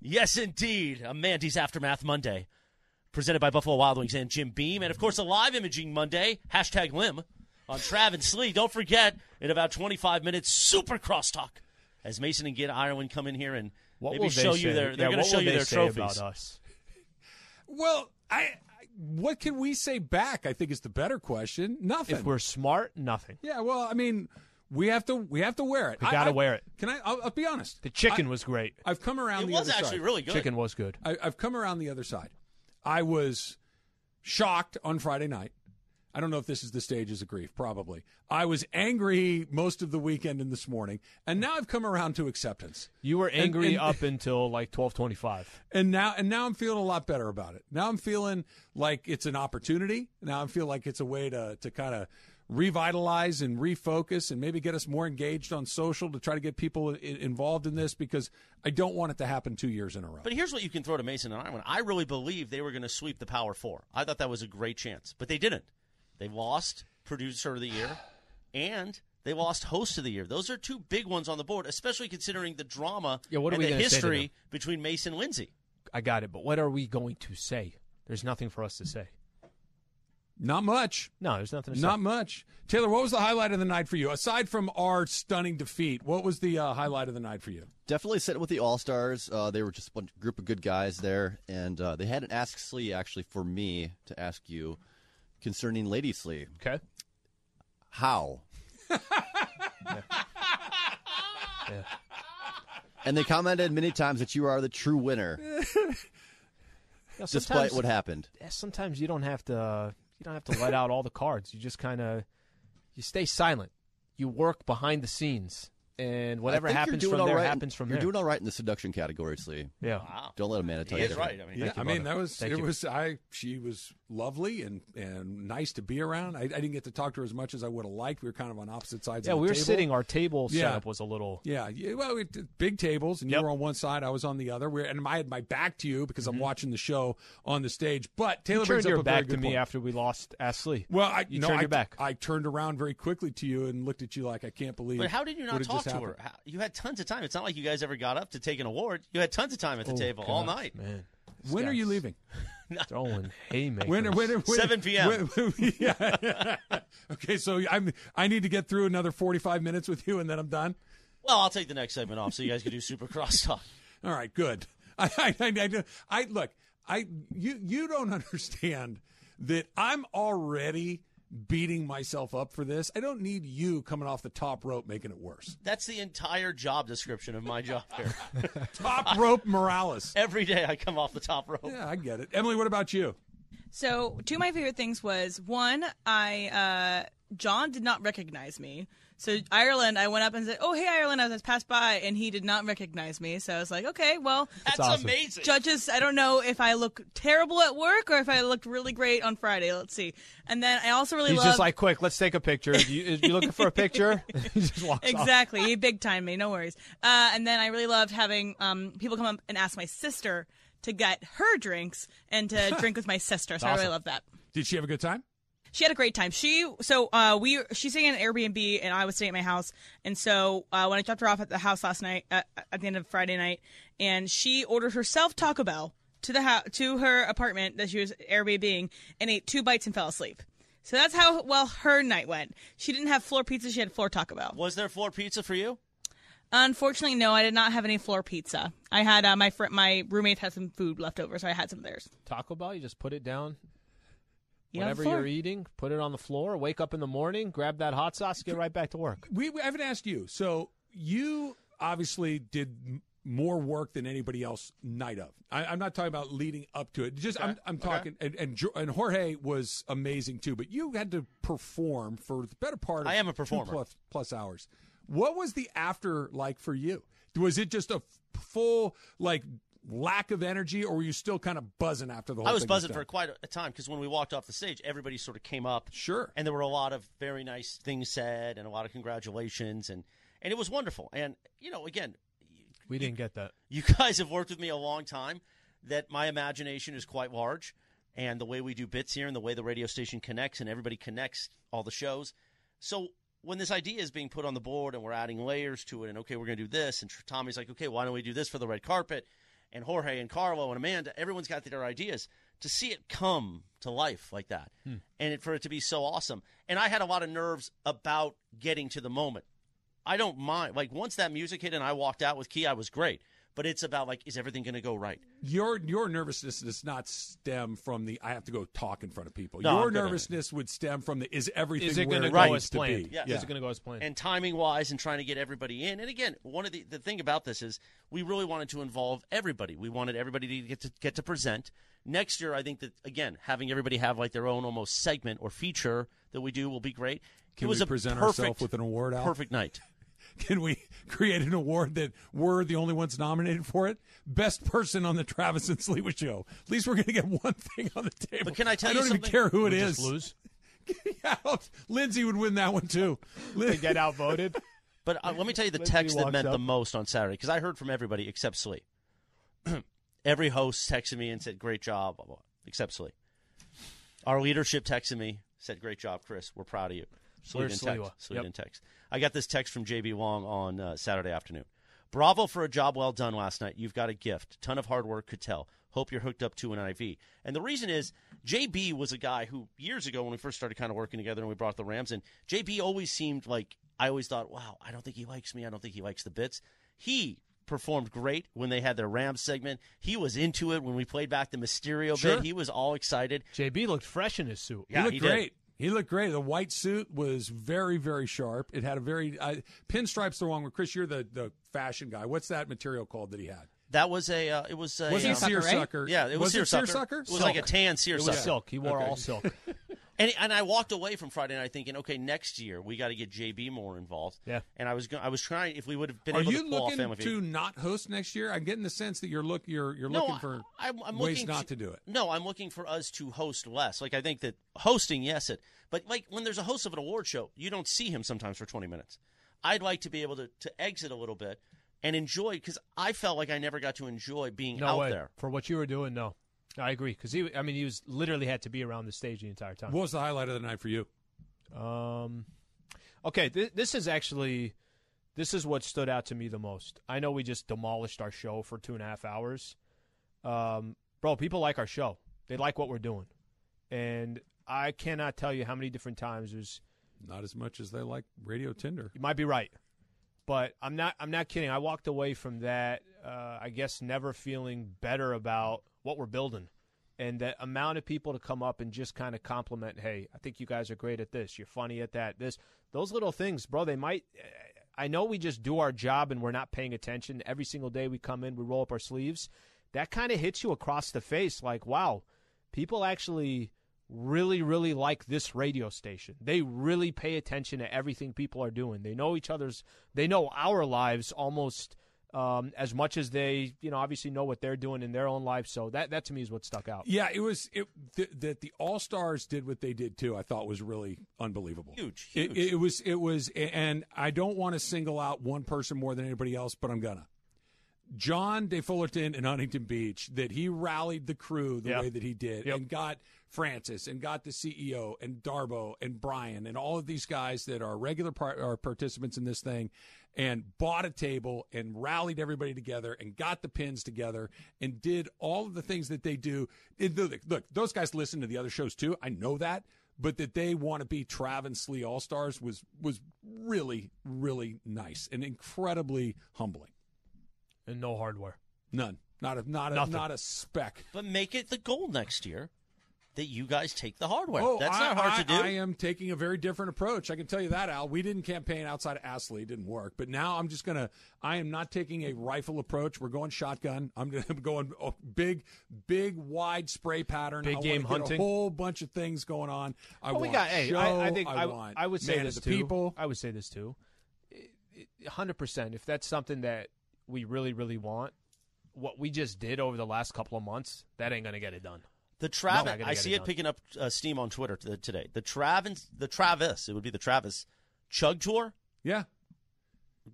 Yes, indeed. A Mandy's Aftermath Monday. Presented by Buffalo Wild Wings and Jim Beam. And, of course, a live imaging Monday, hashtag Lim, on Trav and Slee. Don't forget, in about 25 minutes, super crosstalk. As Mason and Gid Ireland come in here and What maybe will they show say? you their, they're Yeah, going to show you their trophies. about us? Well, I, I what can we say back? I think is the better question. Nothing. If we're smart, nothing. yeah, well, I mean, we have to we have to wear it. We gotta wear it. Can I? I'll, I'll be honest. The chicken I- was great. I've come around It the was other actually side. really good. Chicken was good. I, I've come around the other side. I was shocked on Friday night. I don't know if this is the stages of grief. Probably. I was angry most of the weekend and this morning, and now I've come around to acceptance. You were And- angry and- up until like twelve twenty five. And now, and now I'm feeling a lot better about it. Now I'm feeling like it's an opportunity. Now I feel like it's a way to to kind of revitalize and refocus and maybe get us more engaged on social to try to get people i- involved in this because I don't want it to happen two years in a row. But here's what you can throw to Mason and Ireland. I really believe they were going to sweep the Power Four. I thought that was a great chance, but they didn't. They lost producer of the year, and They lost host of the year. Those are two big ones on the board, especially considering the drama Yeah, what are and we the gonna say to history between Mason and Lindsay. I got it, but what are we going to say? There's nothing for us to say. Not much. No, there's nothing to Not say. much. Taylor, what was the highlight of the night for you? Aside from our stunning defeat, what was the uh, highlight of the night for you? Definitely sitting with the All Stars. Uh, they were just a bunch- group of good guys there, and uh, they had an Ask Slee actually for me to ask you concerning Lady Slee. Okay. How? And they commented many times that you are the true winner, Yeah, despite what happened. yeah, sometimes you don't have to you don't have to let out all the cards. You just kind of you stay silent. You work behind the scenes, and whatever I think you're happens from there right happens from You're there. doing all right in the seduction category, Slee. Yeah. Don't let Amanda tell He you is different. right. I mean, Yeah, you, I mean that was Thank it. you. Was I? She was lovely and and nice to be around. I, I didn't get to talk to her as much as I would have liked. We were kind of on opposite sides. yeah, of the we were table. sitting. Our table Yeah. setup was a little. Yeah, yeah, well, we did big tables, and Yep. you were on one side, I was on the other. We're, and I had my back to you because I'm mm-hmm. watching the show on the stage. But Taylor you brings turned up your a back to me point. after we lost Ashley. Well, I you no, turned I, your back. I turned around very quickly to you and looked at you like I can't believe. But how did you what not talk just to her? happened. How, you had tons of time. It's not like you guys ever got up to take an award. You had tons of time at the Oh, table all night. man. When are you leaving? Throwing haymakers. When, when, when, 7 p.m. when- yeah. okay, so I'm I need to get through another 45 minutes with you, and then I'm done. Well, I'll take the next segment off so you guys can do super cross talk. All right, good. I, I, I, I, I look. I you you don't understand that I'm already beating myself up for this. I don't need you coming off the top rope making it worse. That's the entire job description of my job here. Top rope Morales. Every day I come off the top rope. Yeah, I get it. Emily, what about you? So, two of my favorite things was one, I uh, John did not recognize me. So Ireland, I went up and said, "Oh, hey, Ireland!" I was passed by, and he did not recognize me. So I was like, "Okay, well, That's awesome. amazing." Judges, I don't know if I look terrible at work or if I looked really great on Friday. Let's see. And then I also really He's loved just like, quick, let's take a picture. If you, you looking for a picture? he just walks off. exactly. He big time me. No worries. Uh, and then I really loved having um, people come up and ask my sister to get her drinks and to drink with my sister. So I really Awesome. love that. Did she have a good time? She had a great time. She so uh, we she's staying in an Airbnb and I was staying at my house. And so uh, when I dropped her off at the house last night uh, at the end of Friday night, and she ordered herself Taco Bell to the house to her apartment that she was Airbnbing and ate two bites and fell asleep. So that's how well her night went. She didn't have floor pizza; she had floor Taco Bell. Was there floor pizza for you? Unfortunately, no, I did not have any floor pizza. I had uh, my fr- my roommate had some food left over, so I had some of theirs. Taco Bell, you just put it down. You on the Whatever you're eating, put it on the floor. Wake up in the morning, grab that hot sauce, get right back to work. We, we haven't asked you. So you obviously did m- more work than anybody else night of. I, I'm not talking about leading up to it. Just I'm, I'm talking, and, and and Jorge was amazing too. But you had to perform for the better part. of I am a performer. plus, plus hours. What was the after like for you? Was it just a f- full like lack of energy, or were you still kind of buzzing after the whole? I was thing buzzing done? for quite a time because when we walked off the stage, everybody sort of came up. Sure. And there were a lot of very nice things said and a lot of congratulations and and it was wonderful. And you know, again, We didn't get that. you guys have worked with me a long time. That my imagination is quite large, and the way we do bits here, and the way the radio station connects, and everybody connects all the shows. So when this idea is being put on the board, and we're adding layers to it, and okay, we're going to do this, and Tommy's like, okay, why don't we do this for the red carpet? And Jorge and Carlo and Amanda, everyone's got their ideas. To see it come to life like that, hmm. and it, for it to be so awesome, and I had a lot of nerves about getting to the moment. I don't mind. Like once that music hit and I walked out with Key, I was great. But it's about like, is everything going to go right? Your your nervousness does not stem from the I have to go talk in front of people. No, your I'm good at it. nervousness would stem from the is everything Is it where gonna go as planned? Yeah. Yes. Is it going to go as planned? And timing wise, and trying to get everybody in. And again, one of the the thing about this is we really wanted to involve everybody. We wanted everybody to get to get to present. Next year, I think that again, having everybody have like their own almost segment or feature that we do will be great. Can it was we a present perfect, ourselves with an award, Al? Perfect night. Can we create an award that we're the only ones nominated for it? Best person on the Travis and Sliwa show. At least we're going to get one thing on the table. But can I tell I you don't even care who it We is. just lose. yeah, Lindsay would win that one too. They get outvoted. But uh, let me tell you the Lindsay text that walks meant the most on Saturday because I heard from everybody except Slee. Every host texted me and said, "Great job," blah, blah, except Slee. Our leadership texted me said, "Great job, Chris. We're proud of you." Didn't Sliwa? text. Slee Yep. text. I got this text from JB Wong on uh, Saturday afternoon. Bravo for a job well done last night. You've got a gift. Ton of hard work could tell. Hope you're hooked up to an IV. And the reason is JB was a guy who years ago when we first started kind of working together and we brought the Rams in, JB always seemed like I always thought, wow, I don't think he likes me. I don't think he likes the bits. He performed great when they had their Rams segment. He was into it when we played back the Mysterio Sure. bit. He was all excited. JB looked fresh in his suit. Yeah, he looked he did. Great. He looked great. The white suit was very, very sharp. It had a very uh, pinstripes. The wrong one. Chris, you're the the fashion guy. What's that material called that he had? That was a. Uh, it was a. Was it uh, seersucker? Yeah, it was, Was it seersucker. seersucker? It was like a Silk. tan It seersucker. was silk. He wore Okay. all silk. And and I walked away from Friday night thinking, okay, next year we got to get JB more involved. Yeah. And I was go- I was trying if we would have been Are able you to pull looking to not host next year? I'm getting the sense that you're look you're you're No, looking for I, I'm, I'm ways looking not to, do it. No, I'm looking for us to host less. Like I think that hosting, yes, it. But like when there's a host of an award show, you don't see him sometimes for 20 minutes. I'd like to be able to to exit a little bit and enjoy because I felt like I never got to enjoy being No out way. there. For what you were doing, no. I agree because he. I mean, he was literally had to be around the stage the entire time. What was the highlight of the night for you? Um, okay, th- this is actually this is what stood out to me the most. I know we just demolished our show for two and a half hours, um, bro. People like our show. They like what we're doing, and I cannot tell you how many different times there's. Not as much as they like Radio Tinder. You might be right, but I'm not. I'm not kidding. I walked away from that. Uh, I guess never feeling better about what we're building, and that amount of people to come up and just kind of compliment. Hey, I think you guys are great at this. You're funny at that. This, those little things, bro. They might. I know we just do our job and we're not paying attention every single day. We come in, we roll up our sleeves. That kind of hits you across the face. Like, wow, people actually really, really like this radio station. They really pay attention to everything people are doing. They know each other's, they know our lives almost um, as much as they, you know, obviously know what they're doing in their own life. So that, that to me is what stuck out. Yeah, it was it, th- that the All Stars did what they did too. I thought was really unbelievable. Huge, It, it was it was, and I don't want to single out one person more than anybody else, but I'm gonna. John De Fullerton in Huntington Beach that he rallied the crew the Yep. way that he did and got Francis and got the CEO and Darbo and Brian and all of these guys that are regular par- are participants in this thing and bought a table and rallied everybody together and got the pins together and did all of the things that they do. It- look, look, those guys listen to the other shows too. I know that. But that they want to be Trav and Slee All Stars was was really really nice and incredibly humbling. And no hardware. None. Not a not a Nothing. not a speck. But make it the goal next year that you guys take the hardware. Oh, That's I, not hard I- to do. I am taking a very different approach. I can tell you that, Al. We didn't campaign outside of Astley; it didn't work. But now I'm just gonna. I am not taking a rifle approach. We're going shotgun. I'm gonna- I'm going oh, big, big, wide spray pattern. Big I game hunting. A whole bunch of things going on. I Well, want we got. Hey, show. I, I think I, I, want I would say man this of the too. people. I would say this too. Hundred percent. If that's something that we really, really want, what we just did over the last couple of months, that ain't gonna get it done. The Travis, I see it picking up uh, steam on Twitter t- today. The Travis, the Travis, it would be the Travis Chug Tour. Yeah,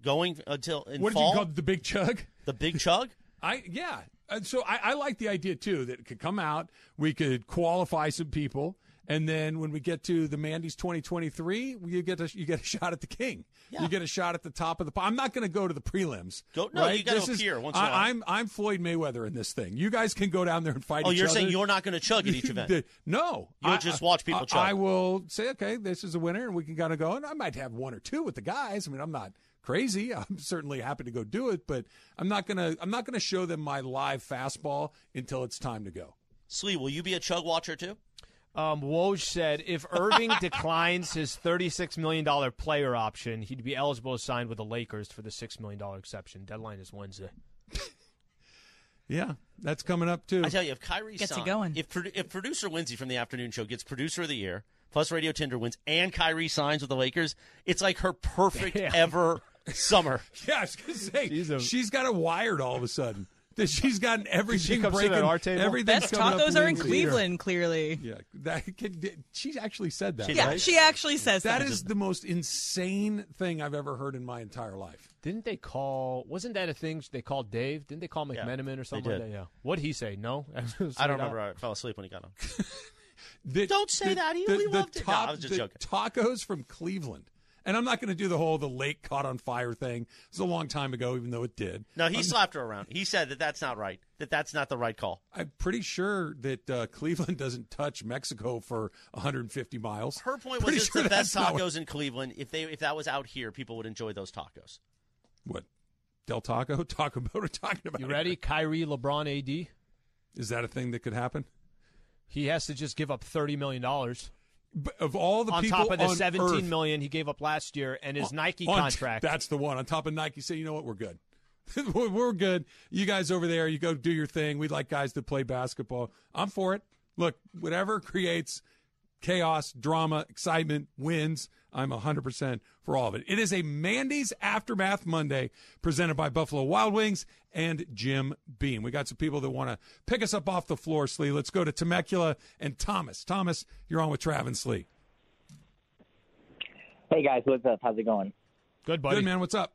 going until in what did fall. you call it, the big chug? The big chug. I yeah. And so I, I like the idea too that it could come out. We could qualify some people, and then when we get to the Mandy's 2023, you get a you get a shot at the king. You get a shot at the top of the. I'm not going to go to the prelims. Go- no, right? you This is- appear once. I, I'm I'm Floyd Mayweather in this thing. You guys can go down there and fight. Oh, you're other. saying you're not going to chug at each event? no, You'll I- just watch people I, chug. I will say, okay, this is a winner, and we can kind of go. And I might have one or two with the guys. I mean, I'm not crazy. I'm certainly happy to go do it, but I'm not gonna I'm not gonna show them my live fastball until it's time to go. Slee, will you be a chug watcher too? Um, Woj said if Irving declines his $36 million player option, he'd be eligible to sign with the Lakers for the $6 million exception. Deadline is Wednesday. Yeah, that's coming up too. I tell you, if Kyrie Gets you sign- going. if if producer Lindsay from the afternoon show gets producer of the year, plus Radio Tinder wins, and Kyrie signs with the Lakers, it's like her perfect Yeah. ever summer. Yeah, I was gonna say She's a- she's got it wired all of a sudden. That she's gotten everything comes to that breaking. our table? Everything's Best coming up tacos are in Lindsay. Cleveland, clearly. Yeah, that kid, she actually said that. Yeah, right? she actually says that. That is the most insane thing I've ever heard in my entire life. Didn't they call? Wasn't that a thing they called Dave? Didn't they call Yeah, McMenamin or something like that? Yeah. What'd he say? No. I don't remember. I fell asleep when he got on. The- Don't say the- that. He, the- we the loved it. No, I was just the joking. Tacos from Cleveland. And I'm not going to do the whole the lake caught on fire thing. It was a long time ago, even though it did. No, he I'm- slapped her around. He said that that's not right. That that's not the right call. I'm pretty sure that uh, Cleveland doesn't touch Mexico for 150 miles. Her point was Pretty it's sure the best that's not what- tacos in Cleveland. If they if that was out here, people would enjoy those tacos. What? Del Taco? Taco Bell are talking about. You ready? Kyrie, LeBron, AD. Is that a thing that could happen? He has to just give up thirty million dollars. Of all the people. on people top of the seventeen Earth- million he gave up last year and his On- Nike on- contract. That's the one. On top of Nike, say, you know what, we're good. we're we're good. You guys over there, you go do your thing. We like guys that play basketball. I'm for it. Look, whatever creates chaos, drama, excitement, wins. I'm 100% for all of it. It is a Mandy's Aftermath Monday presented by Buffalo Wild Wings and Jim Beam. We got some people that want to pick us up off the floor, Slee. Let's go to Temecula and Thomas. Thomas, you're on with Trav and Slee. Hey guys, what's up? How's it going? Good, buddy. Good, man. What's up?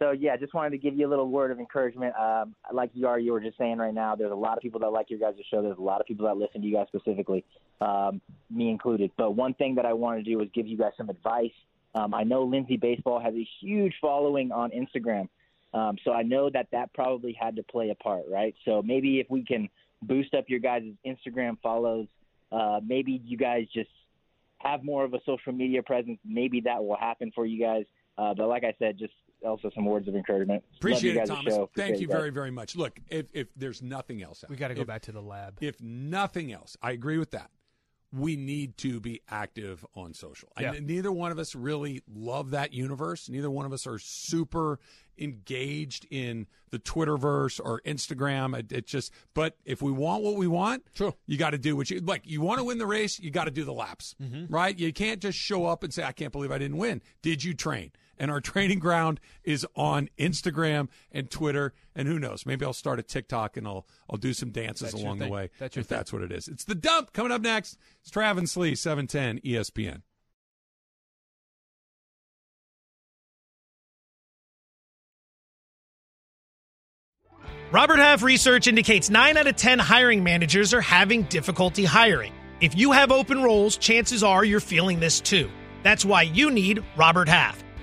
So yeah, just wanted to give you a little word of encouragement. Um, like you are, you were just saying right now, there's a lot of people that like your guys' show. There's a lot of people that listen to you guys specifically, um, me included. But one thing that I want to do is give you guys some advice. Um, I know Lindsay Baseball has a huge following on Instagram, um, so I know that that probably had to play a part, right? So maybe if we can boost up your guys' Instagram follows, uh, maybe you guys just have more of a social media presence. Maybe that will happen for you guys. Uh, but like I said, just also some words of encouragement. Appreciate you it, guys' Thomas. show. Thank you guys. very, very much. Look, if, if there's nothing else, out, we got to go if- back to the lab. If nothing else, I agree with that. We need to be active on social. Yeah. And neither one of us really love that universe. Neither one of us are super engaged in the Twitterverse or Instagram. It, it just, but if we want what we want, True. you got to do what you like. You want to win the race, you got to do the laps, Mm-hmm. right? You can't just show up and say, "I can't believe I didn't win." Did you train? And our training ground is on Instagram and Twitter, and who knows? Maybe I'll start a TikTok and I'll I'll do some dances That's along the way. That's if thing. that's what it is. It's the dump coming up next. It's Travis Lee, seven ten E ESPN. Robert Half research indicates 9 out of 10 hiring managers are having difficulty hiring. If you have open roles, chances are you're feeling this too. That's why you need Robert Half.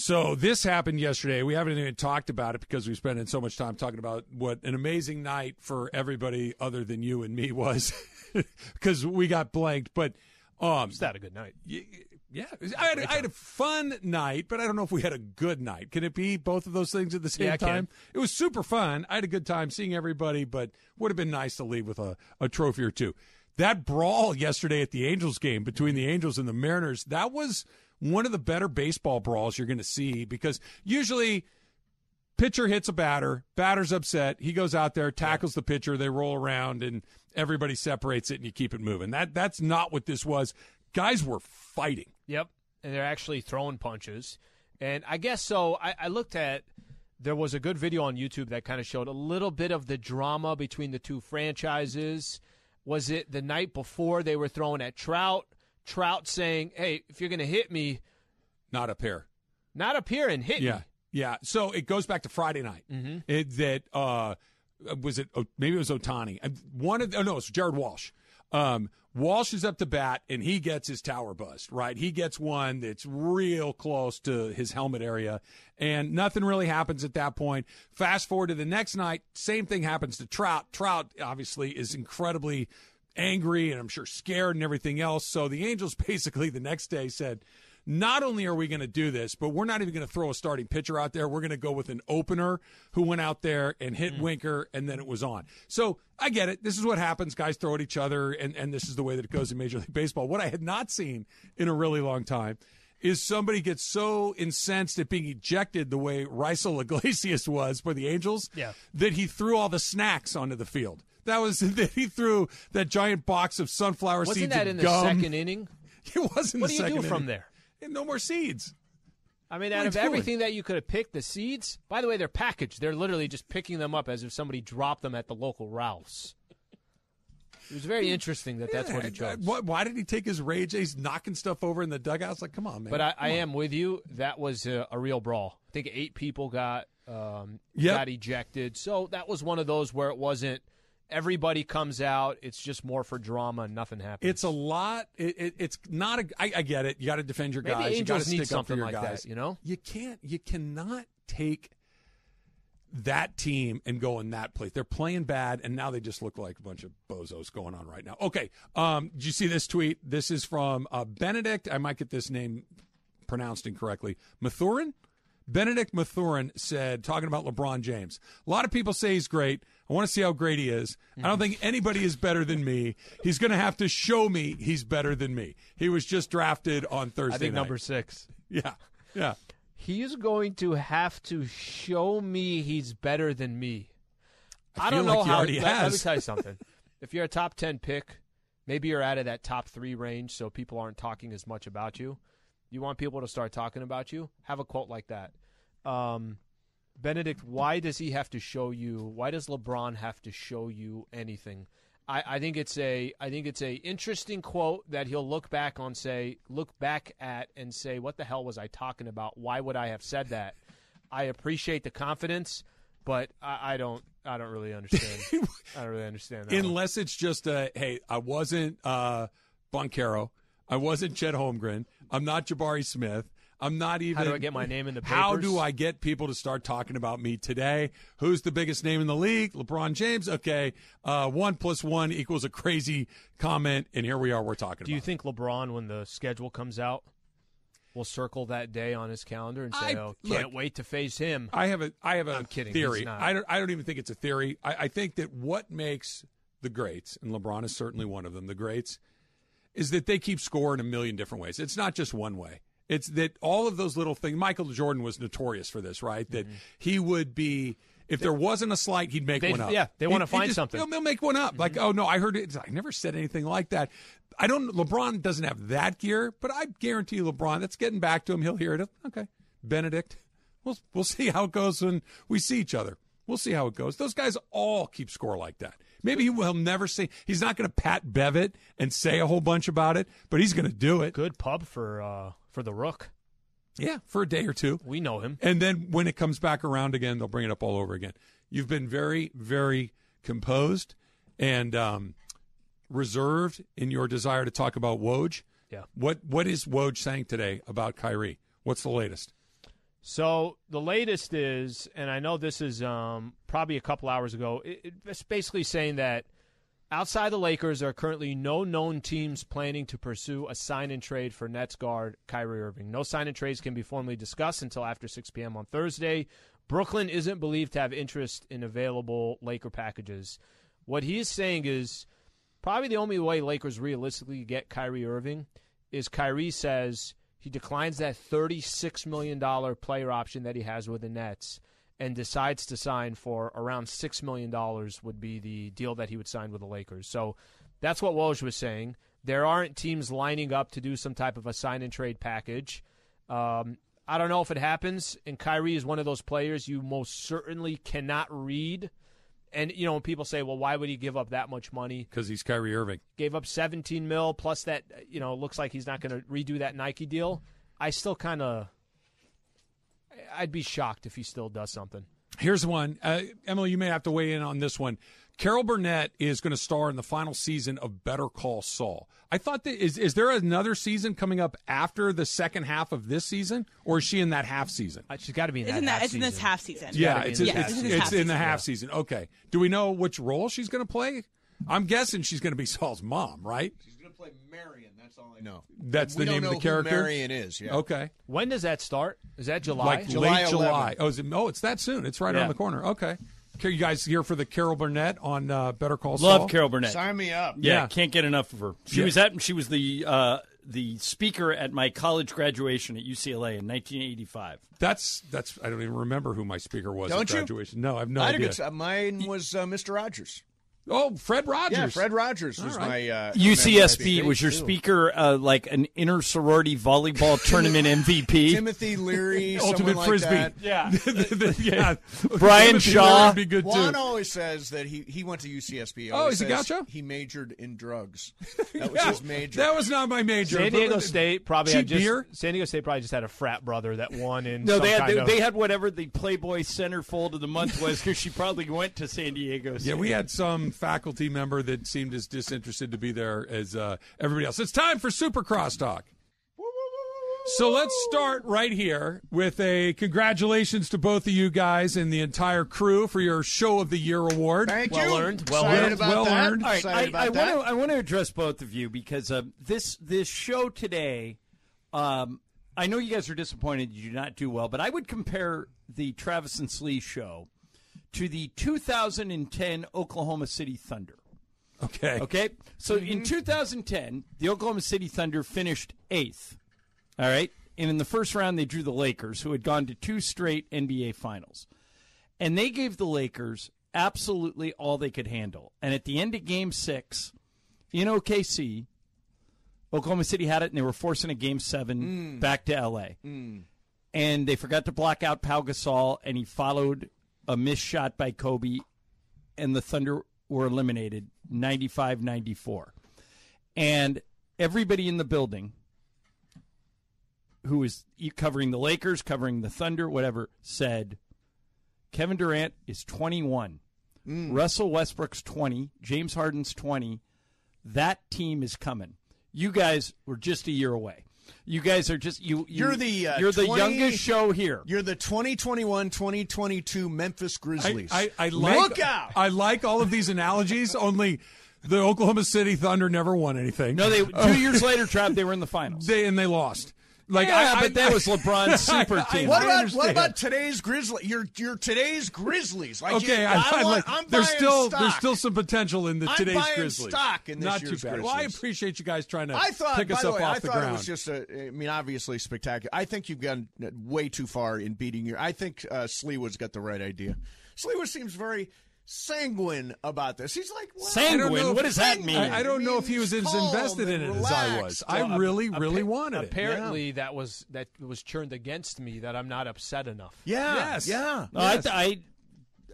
So this happened yesterday. We haven't even talked about it because we spent so much time talking about what an amazing night for everybody other than you and me was, because we got blanked. But um, Is that a good night? y- yeah, I had, I had a fun night, but I don't know if we had a good night. Can it be both of those things at the same Yeah, time? It was super fun. I had a good time seeing everybody, but would have been nice to leave with a, a trophy or two. That brawl yesterday at the Angels game between the Angels and the Mariners, that was one of the better baseball brawls you're going to see because usually pitcher hits a batter, batter's upset, he goes out there, tackles the pitcher, they roll around and everybody separates it and you keep it moving. That that's not what this was. Guys were fighting. Yep. And they're actually throwing punches. And I guess so. I, I looked at there was a good video on YouTube that kind of showed a little bit of the drama between the two franchises. Was it the night before they were throwing at Trout? Trout saying, Hey, if you're gonna hit me, Not up here. not up here and hit Yeah. me. Yeah. So it goes back to Friday night. Mhm. It, that uh, was it. oh, Maybe it was Ohtani. Uh, One of oh no, it's Jared Walsh. Um, Walsh is up to bat and he gets his tower bust, Right, he gets one that's real close to his helmet area, and nothing really happens at that point. Fast forward to the next night, same thing happens to Trout. Trout obviously is incredibly angry and I'm sure scared and everything else. So the Angels basically the next day said, not only are we going to do this, but we're not even going to throw a starting pitcher out there. We're going to go with an opener who went out there and hit hmm. Winker, and then it was on. So I get it. This is what happens. Guys throw at each other, and, and this is the way that it goes in Major League Baseball. What I had not seen in a really long time is somebody gets so incensed at being ejected the way Raisel Iglesias was for the Angels Yeah. that he threw all the snacks onto the field. That was that he threw that giant box of sunflower Wasn't seeds that and in the second inning? It wasn't What do you do from inning. there? And no more seeds. I mean, What out of doing? everything that you could have picked, the seeds. By the way, they're packaged. They're literally just picking them up as if somebody dropped them at the local Ralph's. It was very interesting that that's what he Yeah, chose. why, why did he take his rage? He's knocking stuff over in the dugouts. Like, come on, man. But I, I am with you. That was a, a real brawl. I think eight people got um, Yep. got ejected. So that was one of those where it wasn't everybody comes out. It's just more for drama and nothing happens. It's a lot. It, it, it's not a. I, I get it. You got to defend your Maybe guys. you got to need stick up for something your like that, guys. you know? you can't. You cannot take that team and go in that place. They're playing bad, and now they just look like a bunch of bozos going on right now. Okay. Um. Did you see this tweet? This is from uh, Benedict. I might get this name pronounced incorrectly. Mathurin. Benedict Mathurin said, talking about LeBron James, a lot of people say he's great. I want to see how great he is. I don't mm-hmm. think anybody is better than me. He's going to have to show me he's better than me. He was just drafted on Thursday I think night. number six. Yeah, yeah. He's going to have to show me he's better than me. I I, don't know like he how. let, let me tell you something. if you're a top ten pick, maybe you're out of that top three range, so people aren't talking as much about you. You want people to start talking about you. Have a quote like that. Um, Benedict, why does he have to show you? Why does LeBron have to show you anything? I, I think it's a I think it's a interesting quote that he'll look back on say look back at and say what the hell was I talking about? Why would I have said that? I appreciate the confidence, but I, I don't I don't really understand. I don't really understand that. one. Unless it's just a, hey, I wasn't uh, Banchero. I wasn't Chet Holmgren. I'm not Jabari Smith. I'm not even. How do I get my name in the papers? How do I get people to start talking about me today? Who's the biggest name in the league? LeBron James. Okay, uh, one plus one equals a crazy comment, and here we are. We're talking Do you think LeBron, when the schedule comes out, will circle that day on his calendar and say, I- "Oh, can't look, wait to face him"? I have a I have a I'm kidding. theory. I don't I don't even think it's a theory. I, I think that what makes the greats, and LeBron is certainly one of them, the greats, is that they keep score in a million different ways. It's not just one way. It's that all of those little things. Michael Jordan was notorious for this, right? That mm-hmm. he would be. If there wasn't a slight, he'd make They- one up. yeah, they wanna find just- something. They'll, he'll make one up. Like, mm-hmm. oh no, I heard it. I never said anything like that. I don't. LeBron doesn't have that gear, but I guarantee you, LeBron. That's getting back to him. He'll hear it. Okay, Benedict. We'll we'll see how it goes when we see each other. We'll see how it goes. Those guys all keep score like that. Maybe he will never say. He's not going to pat Bevitt and say a whole bunch about it, but he's going to do it. Good pub for uh, for the Rook. Yeah, for a day or two. We know him. And then when it comes back around again, they'll bring it up all over again. You've been very, very composed and um, reserved in your desire to talk about Woj. Yeah. What What is Woj saying today about Kyrie? What's the latest? So the latest is, and I know this is um, probably a couple hours ago. It, it- it's basically saying that outside the Lakers, there are currently no known teams planning to pursue a sign and trade for Nets guard Kyrie Irving. No sign and trades can be formally discussed until after 6 p.m. on Thursday. Brooklyn isn't believed to have interest in available Laker packages. What he is saying is probably the only way Lakers realistically get Kyrie Irving is Kyrie says he declines that $36 million player option that he has with the Nets and decides to sign for around $6 million would be the deal that he would sign with the Lakers. So that's what Woj was saying. There aren't teams lining up to do some type of a sign and trade package. Um, I don't know if it happens, and Kyrie is one of those players you most certainly cannot read. And you know, when people say, "Well, why would he give up that much money?" Because he's Kyrie Irving. Gave up 17 mil plus that. You know, looks like he's not going to redo that Nike deal. I still kind of, I'd be shocked if he still does something. Here's one. Uh, Emily, you may have to weigh in on this one. Carol Burnett is going to star in the final season of Better Call Saul. I thought that is is there another season coming up after the second half of this season, or is she in that half season? Uh, she's got to be in Isn't that? It's in this half season. Yeah, it's, yeah, it's, it's in it's half in the half season. Okay. Do we know which role she's going to play? I'm guessing she's going to be Saul's mom, right? She's going to play Marion. That's all I know. That's we the don't name of the character. Marion is. Yeah. Okay. When does that start? Is that July? Like July late July. Oh, is it, oh, it's that soon. It's right Yeah. around the corner. Okay. Okay, you guys here for the Carol Burnett on uh, Better Call Saul? Love Carol Burnett. Sign me up. Yeah, Yeah. can't get enough of her. She Yeah. was at she was the uh, the speaker at my college graduation at UCLA in 1985. That's that's. I don't even remember who my speaker was Don't at you? No, I have no I idea. good. Mine was uh, Mr. Rogers. Oh, Fred Rogers. Yeah, Fred Rogers was All right. my uh, UCSB was your speaker. speaker, uh, like an inter sorority volleyball tournament MVP. Timothy Leary, Ultimate like Frisbee. that. Yeah. yeah. Brian Timothy Shaw. Leary would be good Juan too. always says that he, he went to UCSB. Oh, Always is he gotcha? He majored in drugs. That was Yeah, his major. That was not my major. San but- Diego State probably had just beer. San Diego State probably just had a frat brother that won in No, some they had kind they, of, they had whatever the Playboy centerfold of the month was because she probably went to San Diego. State. Yeah, we had some faculty member that seemed as disinterested to be there as uh, everybody else. It's time for Super Crosstalk. So let's start right here with a congratulations to both of you guys and the entire crew for your Show of the Year award. Thank well you. earned, well Excited earned. about Well that. earned. All right, Excited I, I want to I want to address both of you because uh, this this show today. Um, I know you guys are disappointed you did not do well, but I would compare the Travis and Slee show to the 2010 Oklahoma City Thunder. Okay. Okay, so in mm-hmm. 2010, the Oklahoma City Thunder finished eighth. All right, and in the first round, they drew the Lakers, who had gone to two straight NBA Finals, and they gave the Lakers absolutely all they could handle. And at the end of Game Six, in OKC, Oklahoma City had it, and they were forcing a Game Seven mm. back to LA, mm. and they forgot to block out Pau Gasol, and he followed a missed shot by Kobe, and the Thunder were eliminated 95 94. And everybody in the building who was covering the Lakers, covering the Thunder, whatever, said Kevin Durant is 21. Mm. Russell Westbrook's 20. James Harden's 20. That team is coming. You guys were just a year away. You guys are just you. you You're the uh, you're the youngest show here. You're the 2021-2022 Memphis I, Grizzlies. I, I like, Look out! I like all of these analogies, only the Oklahoma City Thunder never won anything. No, they two years later, Trav, they were in the finals. They and they lost. Like Yeah, I, but I- that was LeBron's super I- I- team. what about what understand. about today's Grizzlies? Your your today's Grizzlies. Like Okay, you, I, I, want, like. I'm there's still stock. there's still some potential in the I'm today's Grizzlies. stock in this Not year's too bad. Well, I appreciate you guys trying to I thought, pick by us the up way, off I the thought it was just a. I mean, obviously spectacular. I think you've gone way too far in beating your. I think uh, Sliwa's got the right idea. Sliwa seems very sanguine about this. He's like, well, I don't know Sanguine? What does that mean? I, I don't know if he was as invested in and it as I was. relaxed. I Well, really, appa- really wanted it. Apparently, that was that was turned against me. That I'm not upset enough. yeah, Yes. yeah. No, I, Yes. I,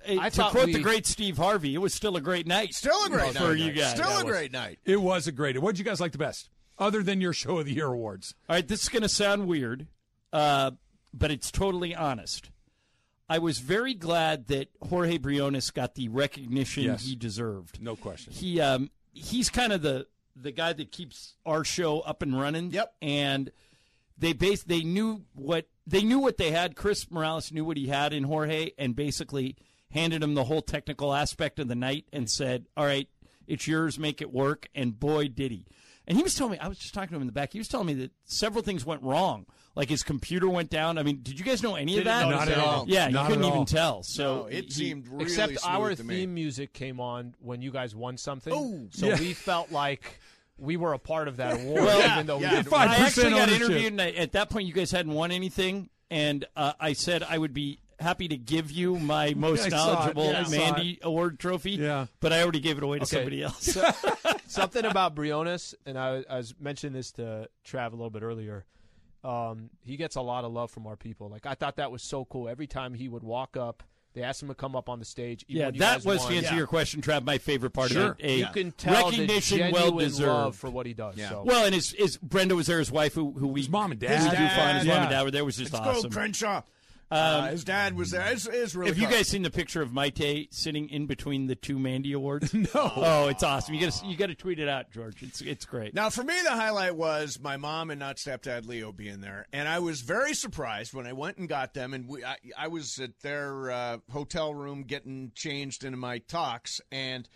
I to thought quote the great Steve Harvey, it was still a great night. Still a great night for you guys. Still That a was- great night. It was a great. What did you guys like the best, other than your show of the year awards? All right, this is going to sound weird, uh, but it's totally honest. I was very glad that Jorge Briones got the recognition Yes. he deserved. No question. He um, he's kind of the the guy that keeps our show up and running. Yep. And they base they knew what they knew what they had. Chris Morales knew what he had in Jorge, and basically handed him the whole technical aspect of the night and said, "All right, it's yours. Make it work." And boy, did he! And he was telling me, I was just talking to him in the back. He was telling me that several things went wrong. Like his computer went down. I mean, did you guys know any Didn't of that? notice Not at all. Yeah, Not you at couldn't all. even tell. So No, it he- seemed really Except smooth our to me. theme music came on when you guys won something. Oh, so yeah. we felt like we were a part of that award, Well, even though yeah. we didn't Five I actually got ownership. interviewed, and I, at that point, you guys hadn't won anything, and uh, I said I would be happy to give you my most I saw it. knowledgeable Yeah, I saw Mandy Award trophy. Yeah. but I already gave it away to Okay. somebody else. So- something about Briones, and I, I was mentioning this to Trav a little bit earlier. Um, he gets a lot of love from our people. Like I thought that was so cool. Every time he would walk up, they asked him to come up on the stage. even yeah, that was won. to answer your question, Trav. My favorite part Sure. of it, a You can tell recognition, genuine well deserved love for what he does. So. Well, and his, his Brenda was there, his wife, who who we His mom and his dad. dad, his mom and dad were there. Was just Let's awesome. go, Crenshaw. Um, uh, his dad was there. It's, it's really Have you guys seen the picture of Maite sitting in between the two Mandy awards? No. Oh, it's awesome. You got to you got to tweet it out, George. It's it's great. Now, for me, the highlight was my mom and not stepdad Leo being there, and I was very surprised when I went and got them. And we, I, I was at their uh, hotel room getting changed into my talks, and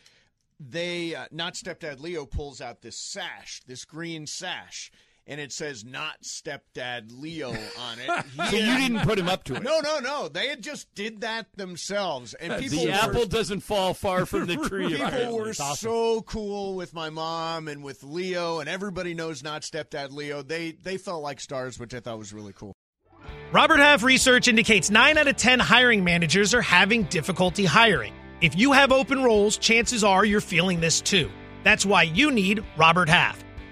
they, uh, not stepdad Leo, pulls out this sash, this green sash. And it says "Not Stepdad Leo" on it. He So you didn't put him up to it. No, no, no. They had just did that themselves, and people the were- apple doesn't fall far from the tree. People apparently. were awesome. so cool with my mom and with Leo, and everybody knows not stepdad Leo. They they felt like stars, which I thought was really cool. Robert Half research indicates 9 out of 10 hiring managers are having difficulty hiring. If you have open roles, chances are you're feeling this too. That's why you need Robert Half.